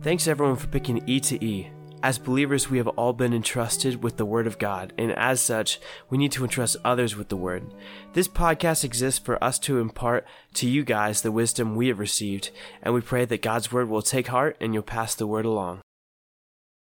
Thanks everyone for picking E to E. As believers, we have all been entrusted with the Word of God, and as such, we need to entrust others with the Word. This podcast exists for us to impart to you guys the wisdom we have received, and we pray that God's Word will take heart and you'll pass the Word along.